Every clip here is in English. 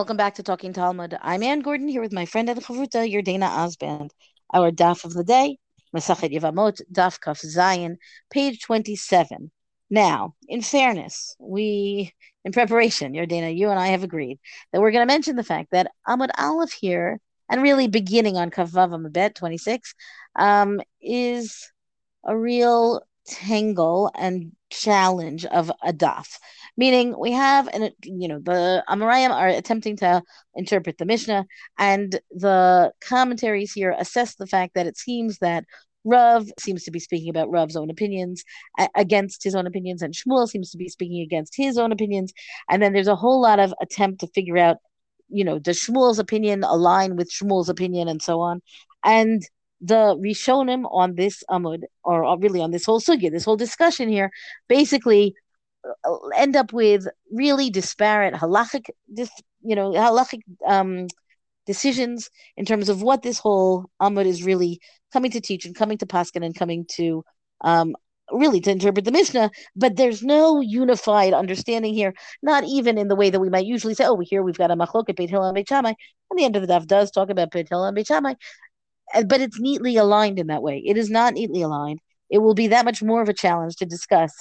Welcome back to Talking Talmud. I'm Anne Gordon here with my friend and chavruta, Yardena Osband. Our daf of the day, Masachet Yevamot, daf kaf Zayin, page 27. Now, in fairness, we, in preparation, Yardena, you and I have agreed that we're going to mention the fact that Amud Aleph here, and really beginning on Kaf Vav Amud Bet 26, um, is a real tangle and challenge of a. Meaning we have, and you know, the Amoraim are attempting to interpret the Mishnah, and the commentaries here assess the fact that it seems that Rav seems to be speaking about Rav's own opinions against his own opinions, and Shmuel seems to be speaking against his own opinions. And then there's a whole lot of attempt to figure out, you know, does Shmuel's opinion align with Shmuel's opinion, and so on. And the Rishonim on this Amud, or really on this whole sugya, this whole discussion here, basically uh, end up with really disparate halachic, you know, halachic um, decisions in terms of what this whole Amud is really coming to teach and coming to Paskin and coming to um, really to interpret the Mishnah, but there's no unified understanding here, not even in the way that we might usually say, oh, here we've got a machloket Beit Hillel and Beit Shammai, and the end of the daf does talk about Beit Hillel and Beit Shammai, but it's neatly aligned in that way. It is not neatly aligned. It will be that much more of a challenge to discuss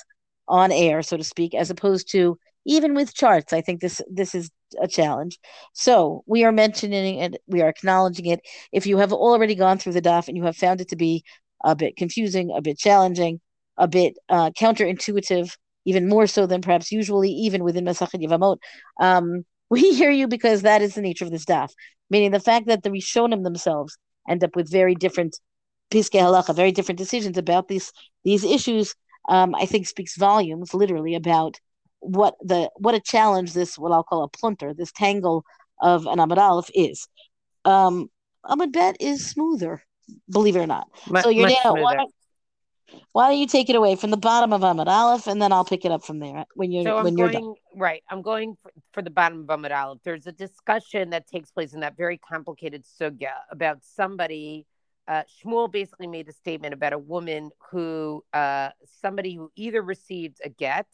on air, so to speak, as opposed to even with charts. I think this this is a challenge. So we are mentioning it, we are acknowledging it. If you have already gone through the DAF and you have found it to be a bit confusing, a bit challenging, a bit uh, counterintuitive, even more so than perhaps usually, even within Masachet Yevamot, um, we hear you because that is the nature of this DAF. Meaning the fact that the Rishonim themselves end up with very different piskei halacha, very different decisions about these these issues. Um, I think speaks volumes, literally, about what the what a challenge this what I'll call a plonter, this tangle of an Amud Aleph is. Um, Amud Bet is smoother, believe it or not. Much, so you're now. Why, don't- why don't you take it away from the bottom of Amud Aleph, and then I'll pick it up from there when you're So I'm when you're going done. right. I'm going for, the bottom of Amud Aleph. There's a discussion that takes place in that very complicated sugya about somebody. Uh, Shmuel basically made a statement about a woman who, uh, somebody who either received a get,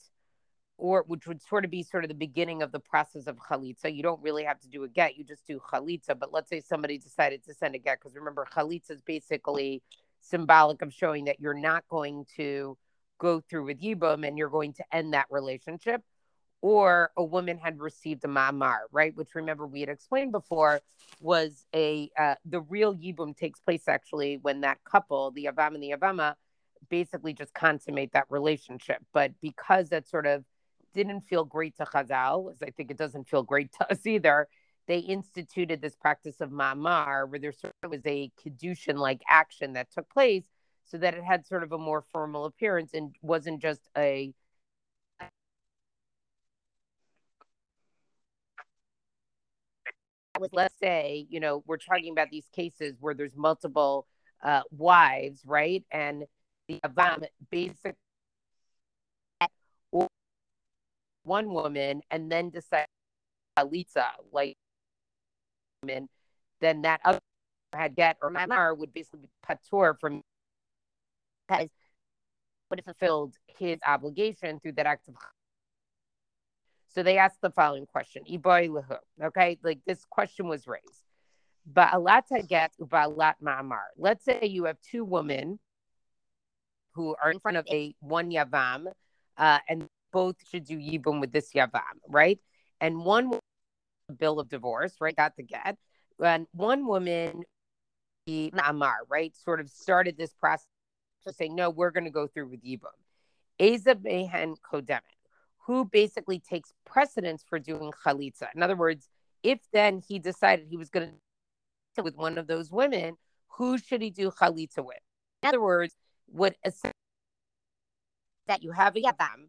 or which would sort of be sort of the beginning of the process of chalitza. You don't really have to do a get; you just do chalitza. But let's say somebody decided to send a get, because remember, chalitza is basically symbolic of showing that you're not going to go through with yibum and you're going to end that relationship or a woman had received a mamar, right? Which remember we had explained before was a uh, the real yibum takes place actually when that couple, the avam and the avama, basically just consummate that relationship. But because that sort of didn't feel great to Chazal, as I think it doesn't feel great to us either, they instituted this practice of mamar, where there sort of was a kedushin like action that took place, so that it had sort of a more formal appearance and wasn't just a was let's say you know we're talking about these cases where there's multiple uh, wives right? And the avam basic one woman and then decide Litza like woman then that other had get or mamar would basically be patur from because would have fulfilled his obligation through that act of so they asked the following question: Iboy lehu. Okay, like this question was raised. Ba'alata get ma'amar. Let's say you have two women who are in front of a one yavam, uh, and both should do yibum with this yavam, right? And one bill of divorce, right? Got the get, and one woman, ma'amar, right, sort of started this process to say, no, we're going to go through with yibum. Eza behen kodemet who basically takes precedence for doing chalitza. In other words, if then he decided he was going to with one of those women, who should he do chalitza with? In other words, what that you have a yavam,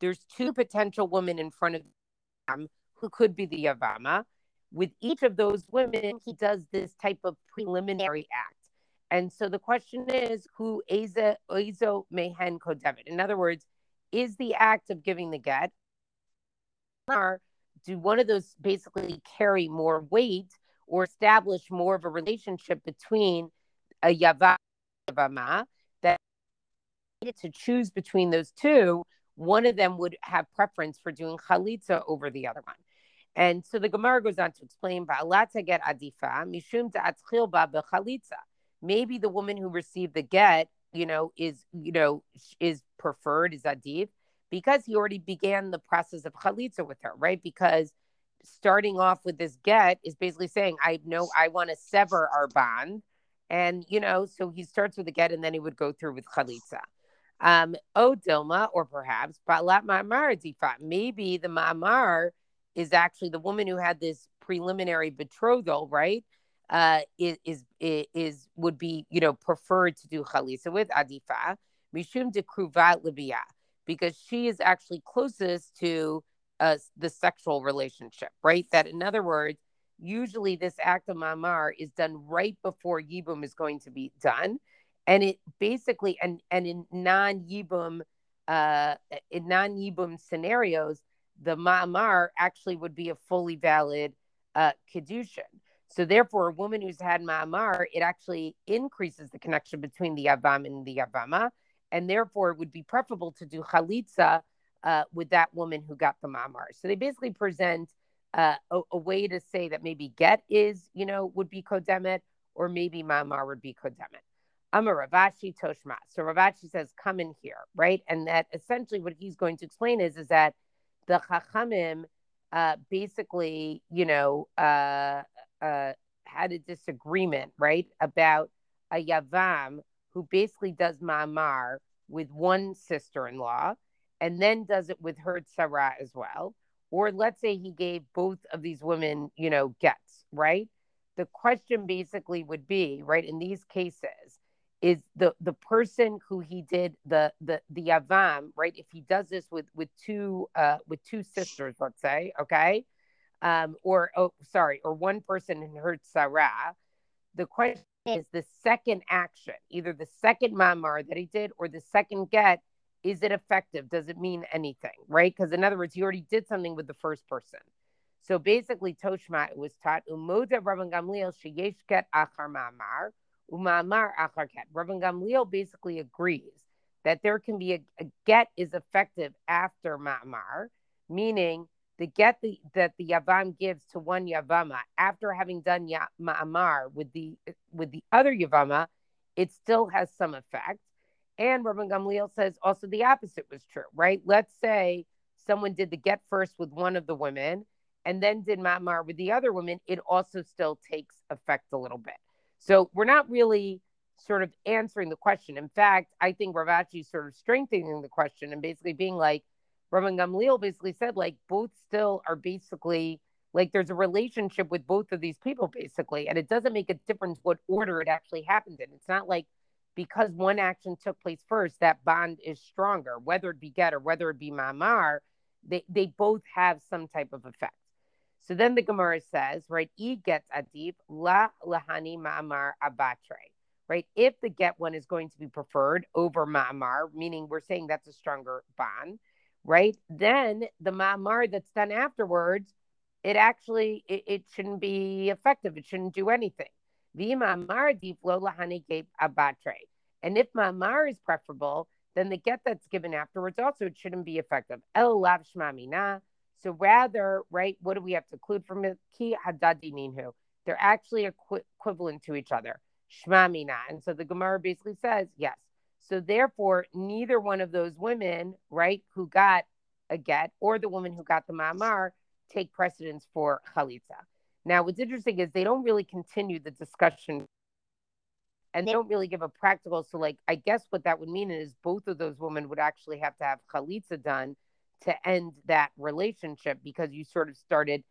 there's two potential women in front of them who could be the yavama. With each of those women, he does this type of preliminary act. And so the question is, who Eza Ezo Mehen Kodemet? In other words, is the act of giving the get or do one of those basically carry more weight or establish more of a relationship between a yavama that to choose between those two one of them would have preference for doing chalitza over the other one And so the Gemara goes on to explain, "Ba'alata get adifa mishum ta'atchil ba bechalitza." Maybe the woman who received the get, you know, is you know is preferred is adif because he already began the process of chalitza with her, right? Because starting off with this get is basically saying, "I know I want to sever our bond," and you know, so he starts with the get, and then he would go through with chalitza. Um, oh Dilma, or perhaps Balat Ma'amar Difat. Maybe the Ma'amar is actually the woman who had this preliminary betrothal, right? Uh, is, is is would be you know preferred to do chalitza with adifa mishum de kruvat libya because she is actually closest to uh, the sexual relationship, right? That in other words, usually this act of mamar is done right before yibum is going to be done, and it basically and and in non yibum uh, in non yibum scenarios, the ma'amar actually would be a fully valid uh, kedushin. So therefore, a woman who's had ma'amar, it actually increases the connection between the avam and the avama, and therefore it would be preferable to do chalitza uh, with that woman who got the ma'amar. So they basically present uh, a, a, way to say that maybe get is, you know, would be kodemet, or maybe ma'amar would be kodemet. I'm a Rav Ashi Toshma. So Rav Ashi says, come in here, right? And that essentially what he's going to explain is, is that the Chachamim uh, basically, you know, uh, uh, had a disagreement, right, about a Yavam who basically does Ma'amar with one sister in law and then does it with her Tzara as well. Or let's say he gave both of these women, you know, gets, right? The question basically would be, right, in these cases, is the the person who he did the the the yavam right if he does this with with two uh with two sisters let's say okay um or oh sorry or one person in her tzara the question is the second action either the second mamar that he did or the second get is it effective? Does it mean anything right? Because in other words he already did something with the first person. So basically toshma was taught umoda rabban gamliel sheyesh get achar mamar Umamar achar get. Rabban Gamliel basically agrees that there can be a, a get is effective after ma'amar, meaning the get the, that the yavam gives to one yavama after having done ma'amar with the with the other yavama, it still has some effect. And Rabban Gamliel says also the opposite was true, right? Let's say someone did the get first with one of the women and then did ma'amar with the other woman, it also still takes effect a little bit. So we're not really sort of answering the question. In fact, I think Rav Ashi is sort of strengthening the question and basically being like, Rabban Gamliel basically said, like, both still are basically like there's a relationship with both of these people, basically. And it doesn't make a difference what order it actually happened in. It's not like because one action took place first, that bond is stronger, whether it be get or whether it be mamar, they, they both have some type of effect. So then the Gemara says, right, E gets adib, la lahani ma'amar abatre, right? If the get one is going to be preferred over ma'amar, meaning we're saying that's a stronger bond, right? Then the ma'amar that's done afterwards, it actually, it, it shouldn't be effective. It shouldn't do anything. And if ma'amar is preferable, then the get that's given afterwards also it shouldn't be effective. El lav so rather, right, what do we have to include from it? Ki hadadi minhu. They're actually equi- equivalent to each other. Shmamina. And so the Gemara basically says, yes. So therefore, neither one of those women, right, who got a get or the woman who got the mamar take precedence for chalitza. Now, what's interesting is they don't really continue the discussion and they don't really give a practical. So, like, I guess what that would mean is both of those women would actually have to have chalitza done to end that relationship because you sort of started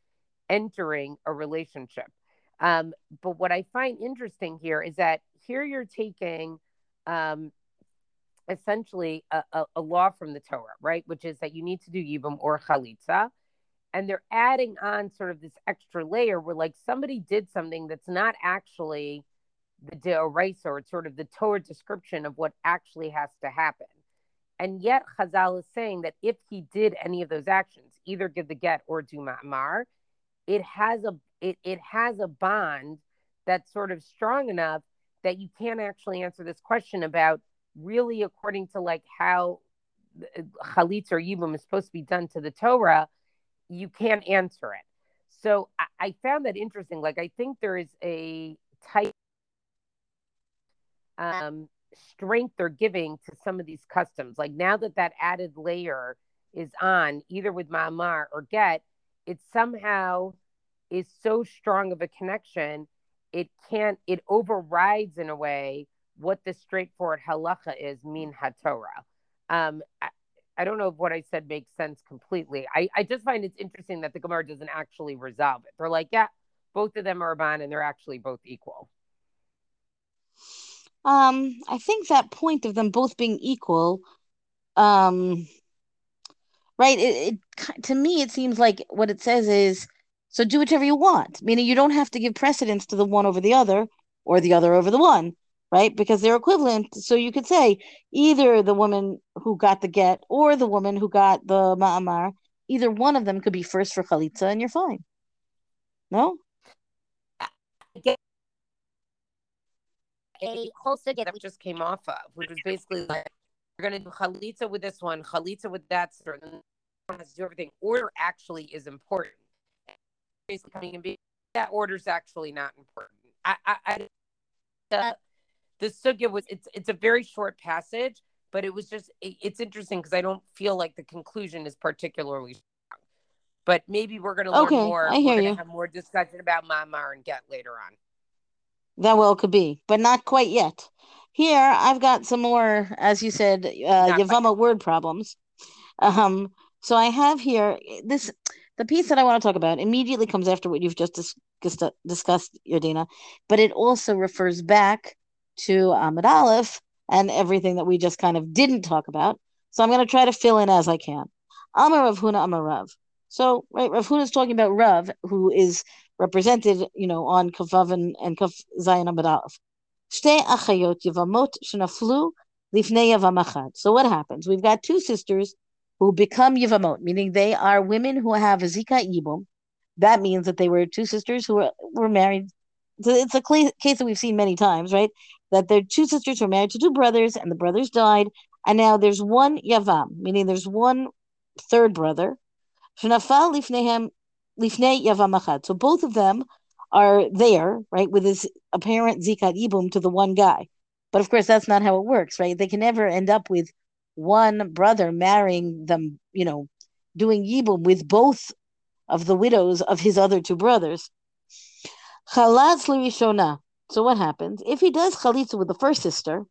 entering a relationship. Um, but what I find interesting here is that here you're taking um, essentially a, a, a, law from the Torah, right? Which is that you need to do yibum or chalitza. And they're adding on sort of this extra layer where like somebody did something that's not actually the deoraisa or it's sort of the Torah description of what actually has to happen. And yet Chazal is saying that if he did any of those actions, either give the get or do ma'amar, it has a it, it has a bond that's sort of strong enough that you can't actually answer this question about really according to like how chalitz or yibum is supposed to be done to the Torah, you can't answer it. So I, I found that interesting. Like I think there is a type um, strength they're giving to some of these customs. Like now that that added layer is on, either with Ma'amar or Get, it somehow is so strong of a connection. It can't. It overrides in a way what the straightforward halacha is, mean haTorah. Um, I, I don't know if what I said makes sense completely. I, I just find it's interesting that the Gemara doesn't actually resolve it. They're like, yeah, both of them are ban and they're actually both equal. Um, I think that point of them both being equal, um, right? It, it to me it seems like what it says is so do whichever you want, meaning you don't have to give precedence to the one over the other or the other over the one, right? Because they're equivalent. So you could say either the woman who got the get or the woman who got the ma'amar, either one of them could be first for chalitza, and you're fine. No a whole sugya that we just came off of, which was basically like we're going to do chalitza with this one, chalitza with that, then has to do everything. Order actually is important. Basically, coming and being that order is actually not important. I, I, I the sugya was it's it's a very short passage, but it was just it, it's interesting because I don't feel like the conclusion is particularly strong. But maybe we're going to learn Okay, more. I hear we're going to have more discussion about Ma'amar and Get later on. That well could be, but not quite yet. Here, I've got some more, as you said, uh, Yavama word problems. Um, so I have here this the piece that I want to talk about immediately comes after what you've just dis- dis- discussed, Yardena, but it also refers back to um, Amud Aleph and everything that we just kind of didn't talk about. So I'm going to try to fill in as I can. Amar Rav Huna Amar Rav. So right, Rav Huna is talking about Rav, who is represented, you know, on Kaf Vav and, and Kaf Zayin Amud Aleph. Shtei achayot yavamot shenaflu lifnei yavam achad. So what happens? We've got two sisters who become yavamot, meaning they are women who have a zika ibum. That means that they were two sisters who were, were married. So it's a case that we've seen many times, right? That they're two sisters were married to two brothers, and the brothers died, and now there's one yavam, meaning there's one third brother. So both of them are there, right, with his apparent zikat ibum to the one guy. But of course, that's not how it works, right? They can never end up with one brother marrying them, you know, doing yibum with both of the widows of his other two brothers. So what happens if he does chalitza with the first sister,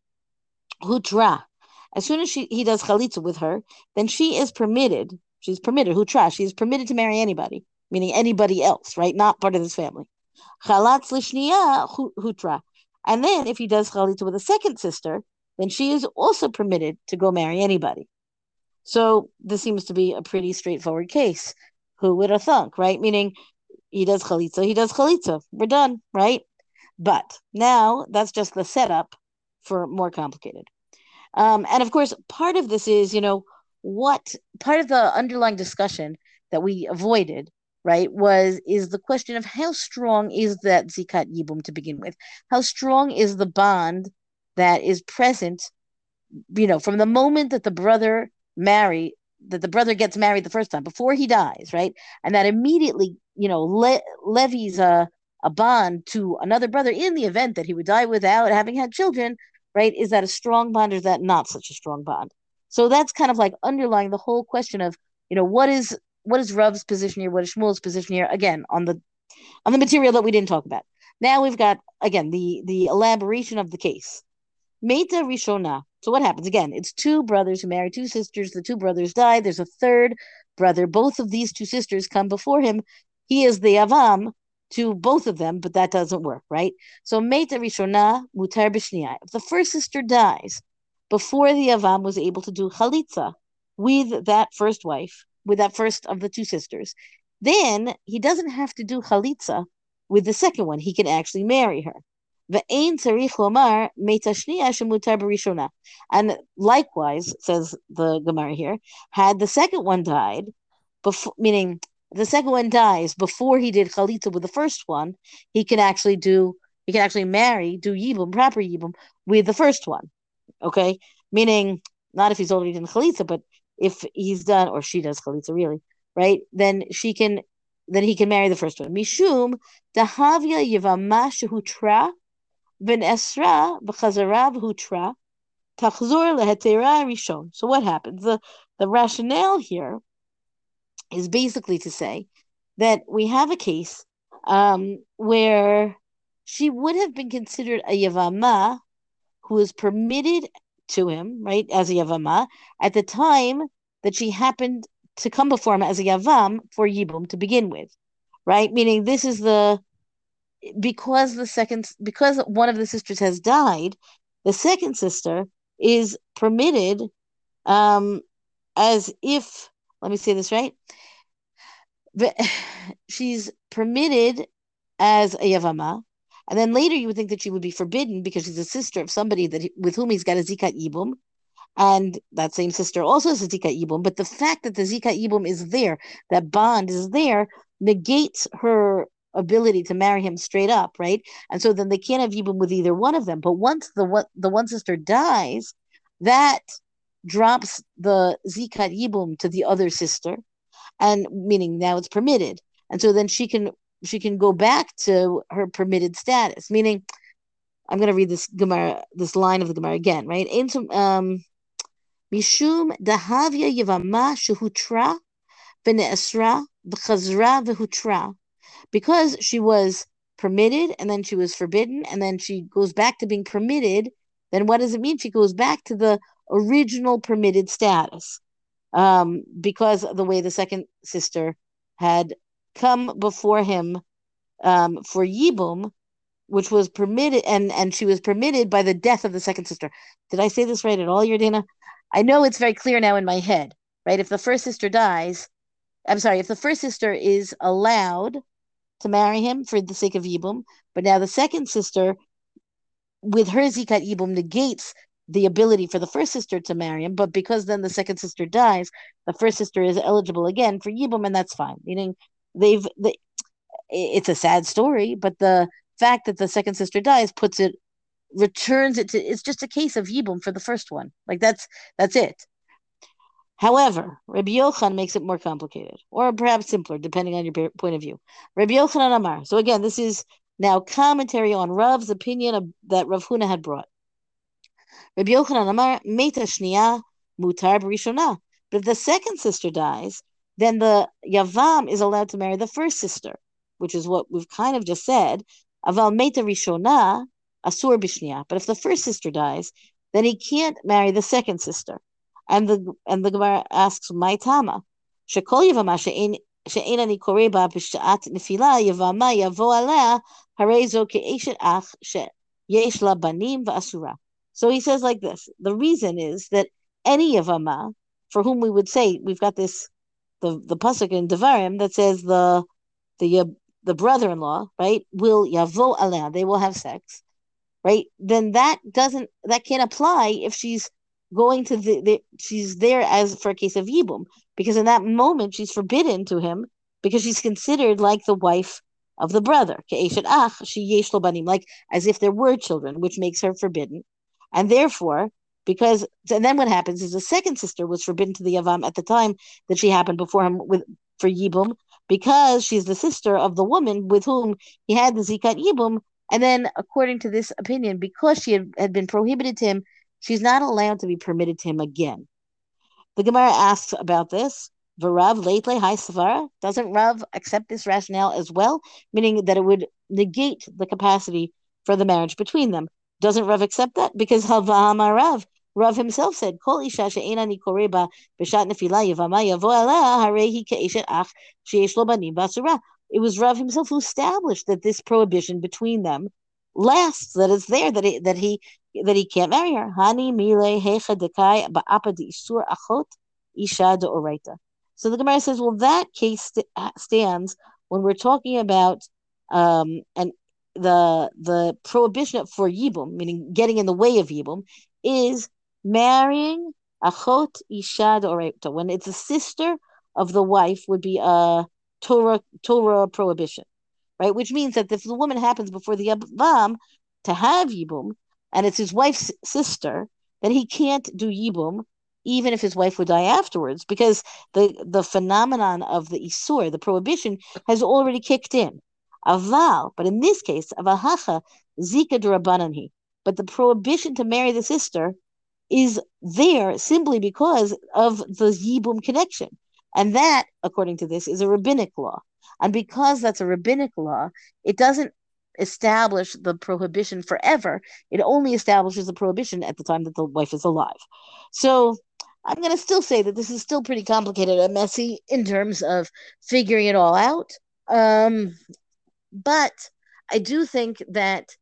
hutra? As soon as she he does chalitza with her, then she is permitted. She's permitted hutra. She is permitted to marry anybody, meaning anybody else, right? Not part of this family. Chalatz l'shniya hutra. And then if he does chalitza with a second sister, then she is also permitted to go marry anybody. So this seems to be a pretty straightforward case. Who would have thunk, right? Meaning he does chalitza, he does chalitza. We're done, right? But now that's just the setup for more complicated. Um, and of course, part of this is, you know, what part of the underlying discussion that we avoided, right, was is the question of how strong is that zikat yibum to begin with? How strong is the bond that is present, you know, from the moment that the brother marry that the brother gets married the first time before he dies, right? And that immediately, you know, le- levies a a bond to another brother in the event that he would die without having had children, right? Is that a strong bond or is that not such a strong bond? So that's kind of like underlying the whole question of, you know, what is what is Rav's position here? What is Shmuel's position here? Again, on the on the material that we didn't talk about. Now we've got again the the elaboration of the case. Meta Rishona. So what happens again? It's two brothers who marry two sisters. The two brothers die. There's a third brother. Both of these two sisters come before him. He is the avam to both of them, but that doesn't work, right? So Meta Rishona Mutar. If the first sister dies before the avam was able to do chalitza with that first wife, with that first of the two sisters, then he doesn't have to do chalitza with the second one. He can actually marry her. And likewise, says the Gemara here, had the second one died, before, meaning the second one dies before he did chalitza with the first one, he can actually do, he can actually marry, do yibum, proper yibum, with the first one. Okay? Meaning, not if he's already done chalitza, but if he's done, or she does chalitza really, right? Then she can then he can marry the first one. Mishum dahavya yivama shehutra ben esra b'chazara hutra tachzor lehetera rishon. So what happens? The the rationale here is basically to say that we have a case um, where she would have been considered a yavama who was permitted to him, right, as a yavama at the time that she happened to come before him as a yavam for yibum to begin with, right? Meaning this is the because the second because one of the sisters has died, the second sister is permitted um as if let me say this right she's permitted as a yavama and then later you would think that she would be forbidden because she's a sister of somebody that he, with whom he's got a zikat ibum and that same sister also has a zikat ibum but the fact that the zikat ibum is there that bond is there negates her ability to marry him straight up, right? And so then they can't have Yibum with either one of them. But once the one the one sister dies, that drops the Zikat Yibum to the other sister, and meaning now it's permitted. And so then she can she can go back to her permitted status, meaning I'm going to read this Gemara, this line of the Gemara again, right? Into um, Mishum dahavya yivama shehutra v'ne'esra v'chazra v'hutra because she was permitted and then she was forbidden and then she goes back to being permitted, then what does it mean? She goes back to the original permitted status um, because of the way the second sister had come before him um, for Yibum, which was permitted, and and she was permitted by the death of the second sister. Did I say this right at all, Yardena? I know it's very clear now in my head, right? If the first sister dies, I'm sorry, if the first sister is allowed to marry him for the sake of Yibum. But now the second sister, with her Zikat Yibum, negates the ability for the first sister to marry him. But because then the second sister dies, the first sister is eligible again for Yibum, and that's fine. Meaning they've, they, it's a sad story, but the fact that the second sister dies puts it, returns it to, it's just a case of Yibum for the first one. Like that's, that's it. However, Rabbi Yochanan makes it more complicated, or perhaps simpler, depending on your point of view. Rabbi Yochanan Amar. So again, this is now commentary on Rav's opinion of, that Rav Huna had brought. Rabbi Yochanan Amar, Meta Shnia Mutar Barishona. But if the second sister dies, then the Yavam is allowed to marry the first sister, which is what we've kind of just said. Aval Meta Rishona Asur Bishnia. But if the first sister dies, then he can't marry the second sister. And the and the Gemara asks, "My tama, shekol yavama ah, she'en nefila yavama yavo alea harei zo ke'eshet ach she'yesh la banim v'asura." So he says like this: the reason is that any yavama for whom we would say we've got this the the pasuk in Devarim that says the the uh, the brother-in-law right will yavo alea they will have sex right then that doesn't that can't apply if she's going to the, the she's there as for a case of yibum because in that moment she's forbidden to him because she's considered like the wife of the brother. Like as if there were children which makes her forbidden and therefore because and then what happens is the second sister was forbidden to the yavam at the time that she happened before him with for yibum because she's the sister of the woman with whom he had the zikat yibum and then according to this opinion because she had, had been prohibited to him she's not allowed to be permitted to him again. The Gemara asks about this. Varav leitle high savara. Doesn't Rav accept this rationale as well, meaning that it would negate the capacity for the marriage between them? Doesn't Rav accept that? Because Havahama Rav, Rav himself said, "Kol isha koreba b'shat nefila yavama yavo harehi ke'eshet ach she'esh lo banim basura." It was Rav himself who established that this prohibition between them lasts, that it's there, that he, that he that he can't marry her. Hani mile hecha dekai ba'apa isur achot isha de oraita. So the Gemara says, well, that case st- stands when we're talking about um, and the the prohibition for yibum, meaning getting in the way of yibum, is marrying achot isha de oraita. When it's a sister of the wife, would be a Torah Torah prohibition, right? Which means that if the woman happens before the Yavam to have yibum, and it's his wife's sister, then he can't do Yibum even if his wife would die afterwards, because the the phenomenon of the isur, the prohibition, has already kicked in. Aval, but in this case, avahacha zika drabananhi. But the prohibition to marry the sister is there simply because of the yibum connection, and that, according to this, is a rabbinic law. And because that's a rabbinic law, it doesn't establish the prohibition forever. It only establishes the prohibition at the time that the wife is alive. So I'm going to still say that this is still pretty complicated and messy in terms of figuring it all out. Um, but I do think that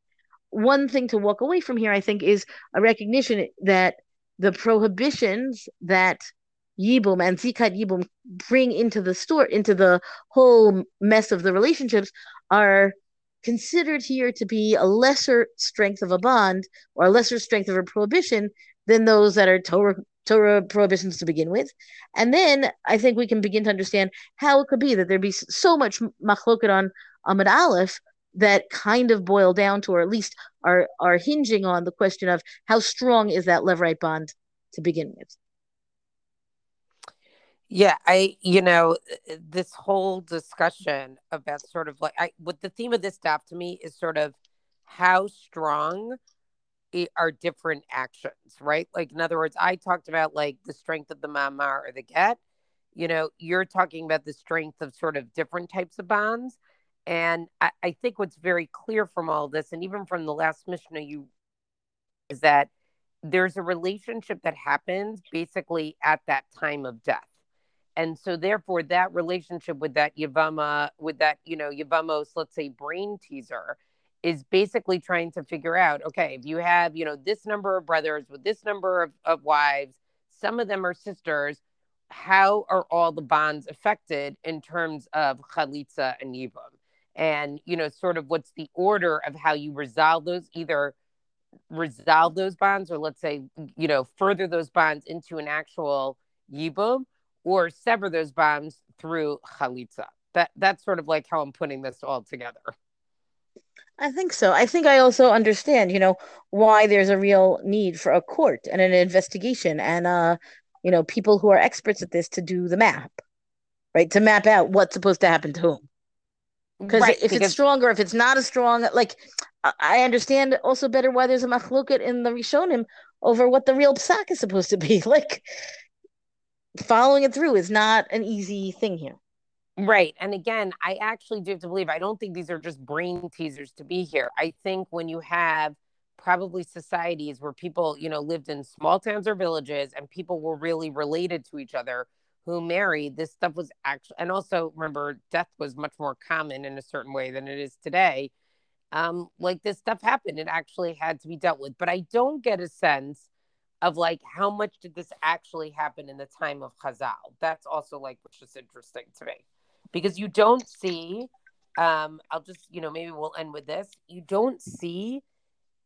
one thing to walk away from here, I think, is a recognition that the prohibitions that Yibum and Zikat Yibum bring into the store, into the whole mess of the relationships, are considered here to be a lesser strength of a bond or a lesser strength of a prohibition than those that are Torah Torah prohibitions to begin with. And then I think we can begin to understand how it could be that there be so much machloket on Amud Aleph that kind of boil down to, or at least are are hinging on the question of how strong is that levirate bond to begin with. Yeah, I, you know, this whole discussion about sort of like, I, what the theme of this stuff to me is sort of how strong are different actions, right? Like, in other words, I talked about like the strength of the mama or the get. You know, you're talking about the strength of sort of different types of bonds. And I, I think what's very clear from all this, and even from the last Mishnah, you is that there's a relationship that happens basically at that time of death and so therefore that relationship with that yavama with that you know yavamos let's say brain teaser is basically trying to figure out okay if you have you know this number of brothers with this number of, of wives some of them are sisters how are all the bonds affected in terms of chalitza and yibum and you know sort of what's the order of how you resolve those either resolve those bonds or let's say you know further those bonds into an actual yibum or sever those bonds through chalitza. That that's sort of like how I'm putting this all together. I think so. I think I also understand, you know, why there's a real need for a court and an investigation and uh, you know, people who are experts at this to do the map, right? To map out what's supposed to happen to whom. Right, if because if it's stronger, if it's not as strong, like I understand also better why there's a machloket in the Rishonim over what the real psak is supposed to be. Like following it through is not an easy thing here. Right. And again, I actually do have to believe, I don't think these are just brain teasers to be here. I think when you have probably societies where people, you know, lived in small towns or villages and people were really related to each other who married, this stuff was actually, and also remember, death was much more common in a certain way than it is today. Um, like this stuff happened, it actually had to be dealt with. But I don't get a sense of like how much did this actually happen in the time of Chazal? That's also like which is interesting to me because you don't see. Um, I'll just you know maybe we'll end with this. You don't see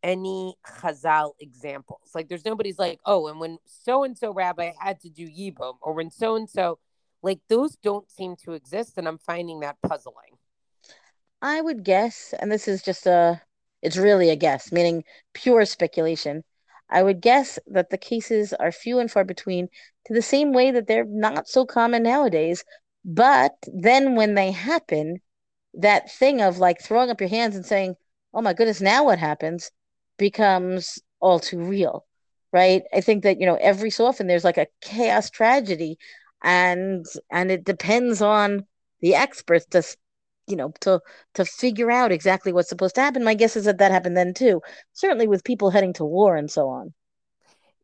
any Chazal examples. Like there's nobody's like oh, and when so and so rabbi had to do Yibum, or when so and so, like those don't seem to exist, and I'm finding that puzzling. I would guess, and this is just a, it's really a guess, meaning pure speculation I would guess that the cases are few and far between to the same way that they're not so common nowadays. But then when they happen, that thing of like throwing up your hands and saying, oh my goodness, now what happens? becomes all too real, right? I think that, you know, every so often there's like a chaos tragedy and and it depends on the experts to you know to to figure out exactly what's supposed to happen. My guess is that that happened then too certainly with people heading to war and so on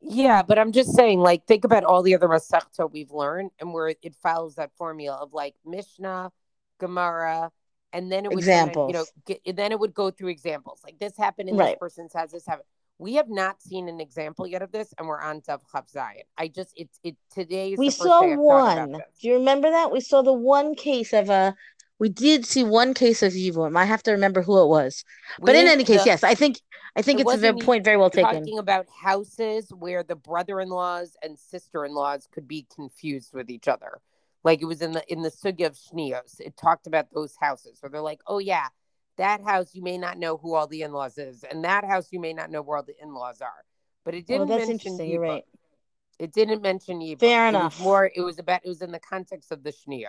yeah but i'm just saying like think about all the other masechta we've learned and where it follows that formula of like mishnah gemara and then it would examples. Kinda, you know get, then it would go through examples like this happened in right. this person's house this happened we have not seen an example yet of this, and we're on Chaf Zayin. I just it's it today. we saw one. Do you remember that? We saw the one case of a we did see one case of Yibum. I have to remember who it was. But in any case, the, yes, I think I think it's a point very well taken. Talking about houses where the brother-in-laws and sister-in-laws could be confused with each other. Like it was in the in the sugya of Shnios. It talked about those houses where they're like, oh yeah, that house you may not know who all the in-laws is, and that house you may not know where all the in-laws are. But it oh, didn't. Oh, that's interesting. You're right. It didn't mention Yibum. Fair It enough. more. It was about. It was in the context of the Shniyot.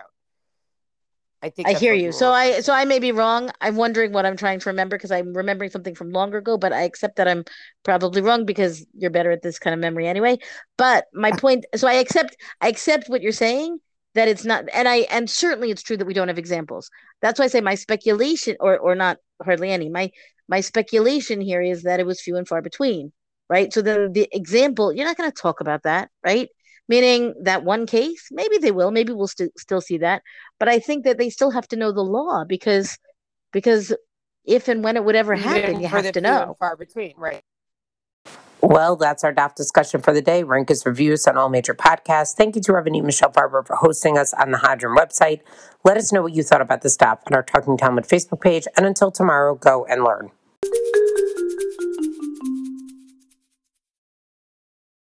I think I hear you. So I so. I may be wrong. I'm wondering what I'm trying to remember because I'm remembering something from longer ago, but I accept that I'm probably wrong because you're better at this kind of memory anyway. But my point so I accept I accept what you're saying that it's not and I and certainly it's true that we don't have examples. That's why I say my speculation or or not hardly any. My my speculation here is that it was few and far between, right? So then the example, you're not going to talk about that, right? Meaning that one case, maybe they will, maybe we'll st- still see that, but I think that they still have to know the law because because if and when it would ever happen, you have to few and know. far between, right? Well, that's our DAF discussion for the day. Rank is reviews on all major podcasts. Thank you to Rabbanit Michelle Farber for hosting us on the Hadran website. Let us know what you thought about this DAF on our Talking Talmud Facebook page. And until tomorrow, go and learn.